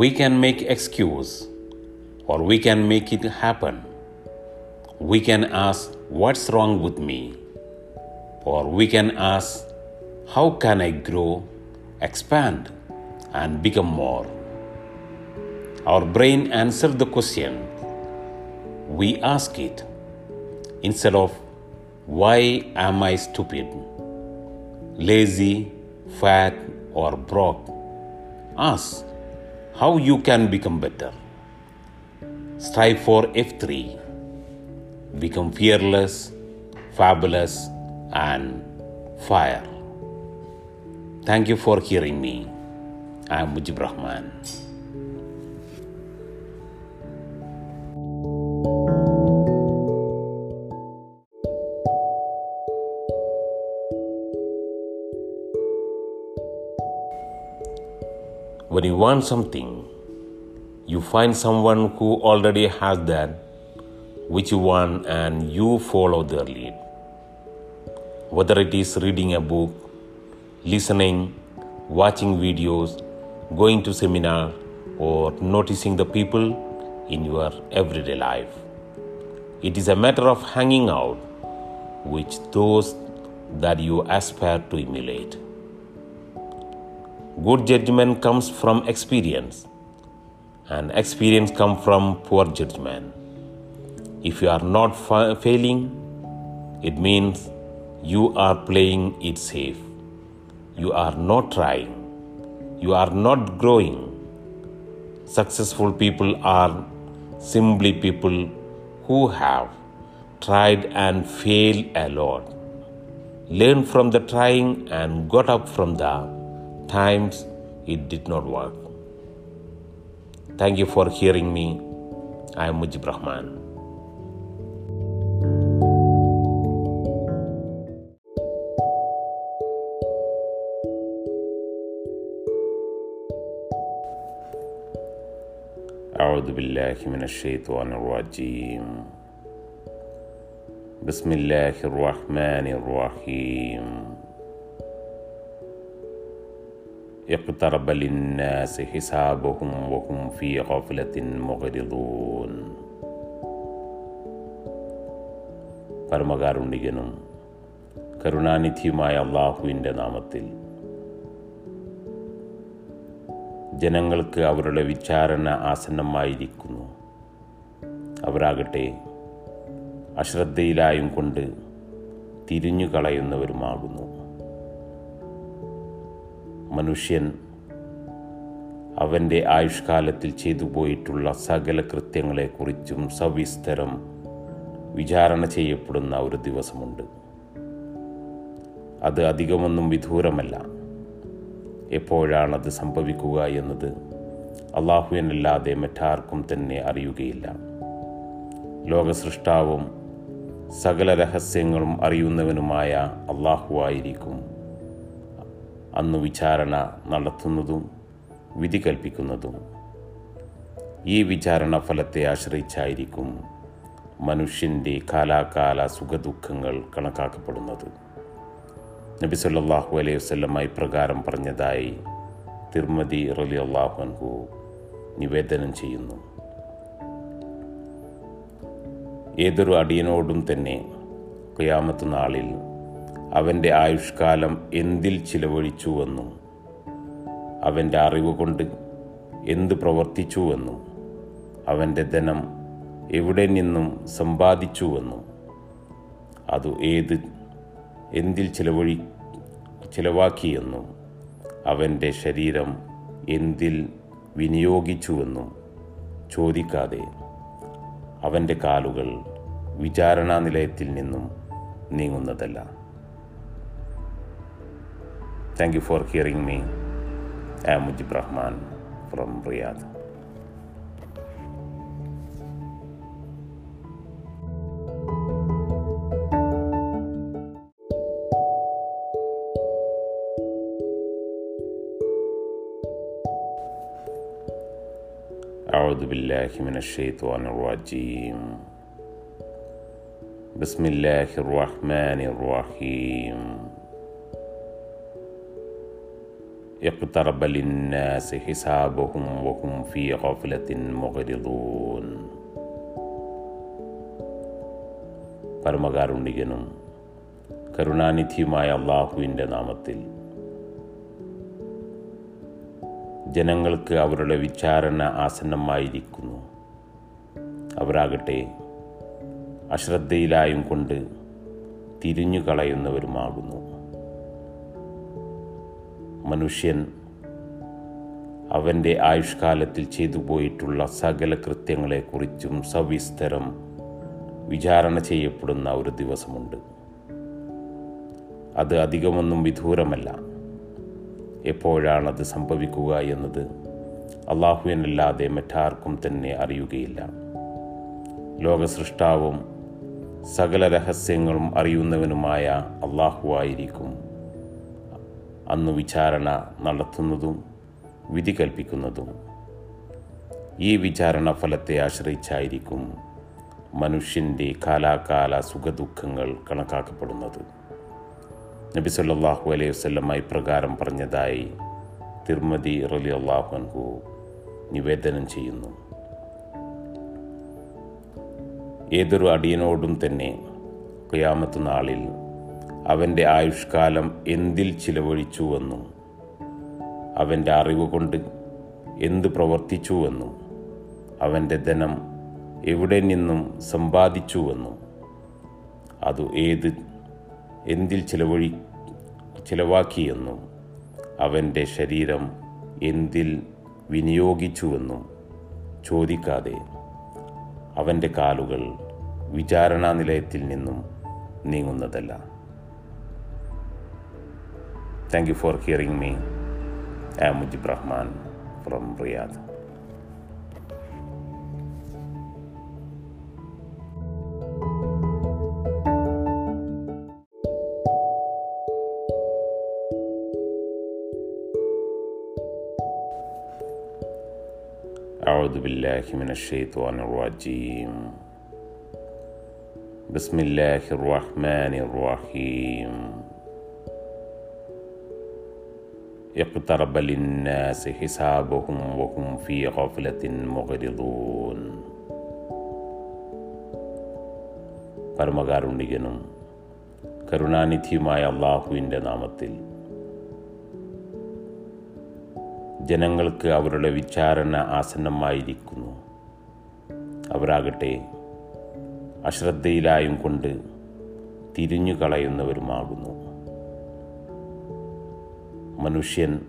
we can make excuse or we can make it happen. We can ask, What's wrong with me? Or we can ask, How can I grow, expand, and become more? Our brain answers the question. We ask it instead of, Why am I stupid, lazy, fat, or broke? Ask how you can become better. Strive for F3. Become fearless, fabulous, and fire. Thank you for hearing me. I am Mujib Rahman. When you want something, you find someone who already has that which you want and you follow their lead. Whether it is reading a book, listening, watching videos, going to seminar, or noticing the people in your everyday life. It is a matter of hanging out with those that you aspire to emulate. Good judgment comes from experience, and experience comes from poor judgment. If you are not fa- failing, it means you are playing it safe. You are not trying. You are not growing. Successful people are simply people who have tried and failed a lot. Learn from the trying and got up from the times it did not work. Thank you for hearing me. I am Mujib Rahman. أعوذ بالله من الشيطان الرجيم بسم الله الرحمن الرحيم اقترب للناس حسابهم وهم في غفلة مغرضون പരമകാരുണികനും കരുണാനിധിയുമായ അള്ളാഹുവിൻ്റെ നാമത്തിൽ ജനങ്ങൾക്ക് അവരുടെ വിചാരണ ആസന്നമായിരിക്കുന്നു അവരാകട്ടെ അശ്രദ്ധയിലായും കൊണ്ട് തിരിഞ്ഞു കളയുന്നവരുമാകുന്നു മനുഷ്യൻ അവന്റെ ആയുഷ്കാലത്തിൽ ചെയ്തു പോയിട്ടുള്ള സകല കൃത്യങ്ങളെക്കുറിച്ചും സവിസ്തരം വിചാരണ ചെയ്യപ്പെടുന്ന ഒരു ദിവസമുണ്ട്. അത് അധികമൊന്നും വിദൂരമല്ല. എപ്പോഴാണത് സംഭവിക്കുക എന്നത് അള്ളാഹുവിനല്ലാതെ മറ്റാർക്കും തന്നെ അറിയുകയില്ല. ലോകസൃഷ്ടാവും സകല രഹസ്യങ്ങളും അറിയുന്നവനുമായ അള്ളാഹുവായിരിക്കും അന്ന് വിചാരണ നടത്തുന്നതും വിധി കൽപ്പിക്കുന്നതും ഈ വിചാരണ ഫലത്തെ ആശ്രയിച്ചായിരിക്കും മനുഷ്യന്റെ കാലാകാല സുഖദുഃഖങ്ങൾ കണക്കാക്കപ്പെടുന്നത്. നബി സല്ലാഹു അലൈഹി വസ്ലമായി പ്രകാരം പറഞ്ഞതായി തിർമതി റലി അള്ളാഹുൻഹു നിവേദനം ചെയ്യുന്നു. ഏതൊരു അടിയനോടും തന്നെ ക്യാമത്ത് നാളിൽ അവന്റെ ആയുഷ്കാലം എന്തിൽ ചിലവഴിച്ചുവെന്നും അവന്റെ അറിവ് കൊണ്ട് എന്ത് പ്രവർത്തിച്ചുവെന്നും അവന്റെ ധനം എവിടെ നിന്നും സമ്പാദിച്ചുവെന്നും അത് ഏത് എന്തിൽ ചിലവഴി ചിലവാക്കിയെന്നും? അവന്റെ ശരീരം എന്തിൽ വിനിയോഗിച്ചുവെന്നും ചോദിക്കാതെ അവന്റെ കാലുകൾ വിചാരണാ നിലയത്തിൽ നിന്നും നീങ്ങുന്നതല്ല. Thank you for hearing me. I am Mujib Rahman from Riyadh. أعوذ بالله من الشيطان الرجيم بسم الله الرحمن الرحيم اقترب للناس حسابهم وهم في غفلة مغرضون പരമകാരുണികനും കരുണാനിധിയുമായ അള്ളാഹുവിൻ്റെ നാമത്തിൽ ജനങ്ങൾക്ക് അവരുടെ വിചാരണ ആസന്നമായിരിക്കുന്നു അവരാകട്ടെ അശ്രദ്ധയിലായും കൊണ്ട് തിരിഞ്ഞു കളയുന്നവരുമാകുന്നു മനുഷ്യൻ അവന്റെ ആയുഷ്കാലത്തിൽ ചെയ്തു പോയിട്ടുള്ള സകല കൃത്യങ്ങളെക്കുറിച്ചും സവിസ്തരം വിചാരണ ചെയ്യപ്പെടുന്ന ഒരു ദിവസമുണ്ട്. അത് അധികമൊന്നും വിദൂരമല്ല. എപ്പോഴാണത് സംഭവിക്കുക എന്നത് അള്ളാഹുവിനല്ലാതെ മറ്റാർക്കും തന്നെ അറിയുകയില്ല. ലോകസൃഷ്ടാവും സകല രഹസ്യങ്ങളും അറിയുന്നവനുമായ അള്ളാഹുവായിരിക്കും അന്ന് വിചാരണ നടത്തുന്നതും വിധി കൽപ്പിക്കുന്നതും ഈ വിചാരണ ഫലത്തെ ആശ്രയിച്ചായിരിക്കും മനുഷ്യന്റെ കാലാകാല സുഖദുഃഖങ്ങൾ കണക്കാക്കപ്പെടുന്നത്. നബി സല്ലാഹു അലൈഹി വസ്ലമായി പ്രകാരം പറഞ്ഞതായി തിർമതി റലി അള്ളാഹുൻഹു നിവേദനം ചെയ്യുന്നു. ഏതൊരു അടിയനോടും തന്നെ ക്യാമത്ത് നാളിൽ അവന്റെ ആയുഷ്കാലം എന്തിൽ ചിലവഴിച്ചുവെന്നും അവന്റെ അറിവ് കൊണ്ട് എന്ത് പ്രവർത്തിച്ചുവെന്നും അവന്റെ ധനം എവിടെ നിന്നും സമ്പാദിച്ചുവെന്നും അത് ഏത് എന്തിൽ ചിലവഴി ചിലവാക്കിയെന്നും അവന്റെ ശരീരം എന്തിൽ വിനിയോഗിച്ചുവെന്നും ചോദിക്കാതെ അവന്റെ കാലുകൾ വിചാരണാ നിലയത്തിൽ നിന്നും നീങ്ങുന്നതല്ല. Thank you for hearing me. i'm Mujib Rahman from Riyadh. أعوذ بالله من الشيطان الرجيم بسم الله الرحمن الرحيم اقترب للناس حسابهم وهم في غفلة مغرضون പരമകാരുണികനും കരുണാനിധിയുമായ അള്ളാഹുവിൻ്റെ നാമത്തിൽ ജനങ്ങൾക്ക് അവരുടെ വിചാരണ ആസന്നമായിരിക്കുന്നു അവരാകട്ടെ അശ്രദ്ധയിലായും കൊണ്ട് തിരിഞ്ഞു കളയുന്നവരുമാകുന്നു മനുഷ്യൻ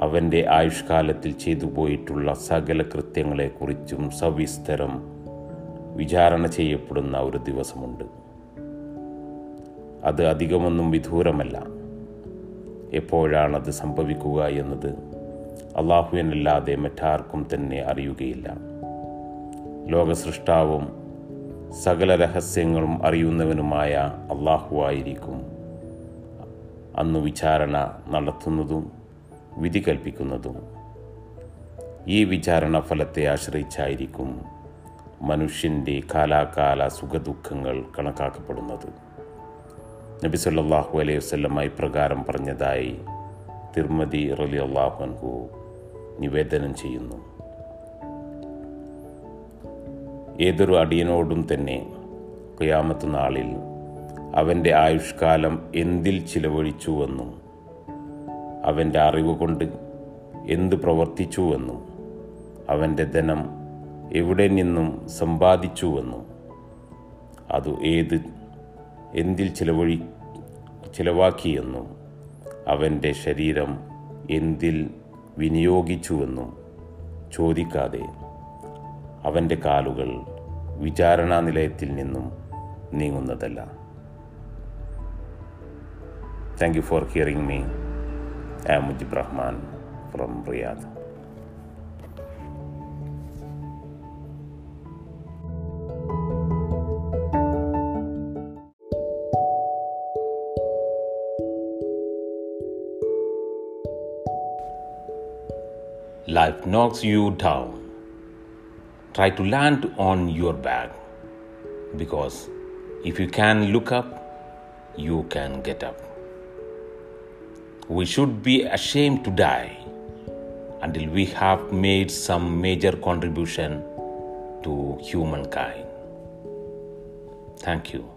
അവന്റെ ആയുഷ്കാലത്തിൽ ചെയ്തു പോയിട്ടുള്ള സകല കൃത്യങ്ങളെക്കുറിച്ചും സവിസ്തരം വിചാരണ ചെയ്യപ്പെടുന്ന ഒരു ദിവസമുണ്ട്. അത് അധികമൊന്നും വിദൂരമല്ല. എപ്പോഴാണത് സംഭവിക്കുക എന്നത് അള്ളാഹുവിനല്ലാതെ മറ്റാർക്കും തന്നെ അറിയുകയില്ല. ലോകസൃഷ്ടാവും സകല രഹസ്യങ്ങളും അറിയുന്നവനുമായ അള്ളാഹുവായിരിക്കും അന്ന് വിചാരണ നടത്തുന്നതും വിധി കൽപ്പിക്കുന്നതും ഈ വിചാരണ ഫലത്തെ ആശ്രയിച്ചായിരിക്കും മനുഷ്യന്റെ കാലാകാല സുഖദുഃഖങ്ങൾ കണക്കാക്കപ്പെടുന്നത്. നബി സല്ലാഹു അലൈഹി വസ്ലമായി പ്രകാരം പറഞ്ഞതായി തിർമതി റലി അള്ളാഹുൻഹു നിവേദനം ചെയ്യുന്നു. ഏതൊരു അടിയനോടും തന്നെ ക്യാമത്ത് നാളിൽ അവന്റെ ആയുഷ്കാലം എന്തിൽ ചിലവഴിച്ചുവെന്നും അവന്റെ അറിവ് കൊണ്ട് എന്ത് പ്രവർത്തിച്ചുവെന്നും അവന്റെ ധനം എവിടെ നിന്നും സമ്പാദിച്ചുവെന്നും അത് ഏത് എന്തിൽ ചിലവഴി ചിലവാക്കിയെന്നും അവന്റെ ശരീരം എന്തിൽ വിനിയോഗിച്ചുവെന്നും ചോദിക്കാതെ അവന്റെ കാലുകൾ വിചാരണാ നിലയത്തിൽ നിന്നും നീങ്ങുന്നതല്ല. Thank you for hearing me. I am Mujib Rahman from Riyadh. Life knocks you down. Try to land on your back because if you can look up, you can get up we should be ashamed to die until we have made some major contribution to humankind. Thank you.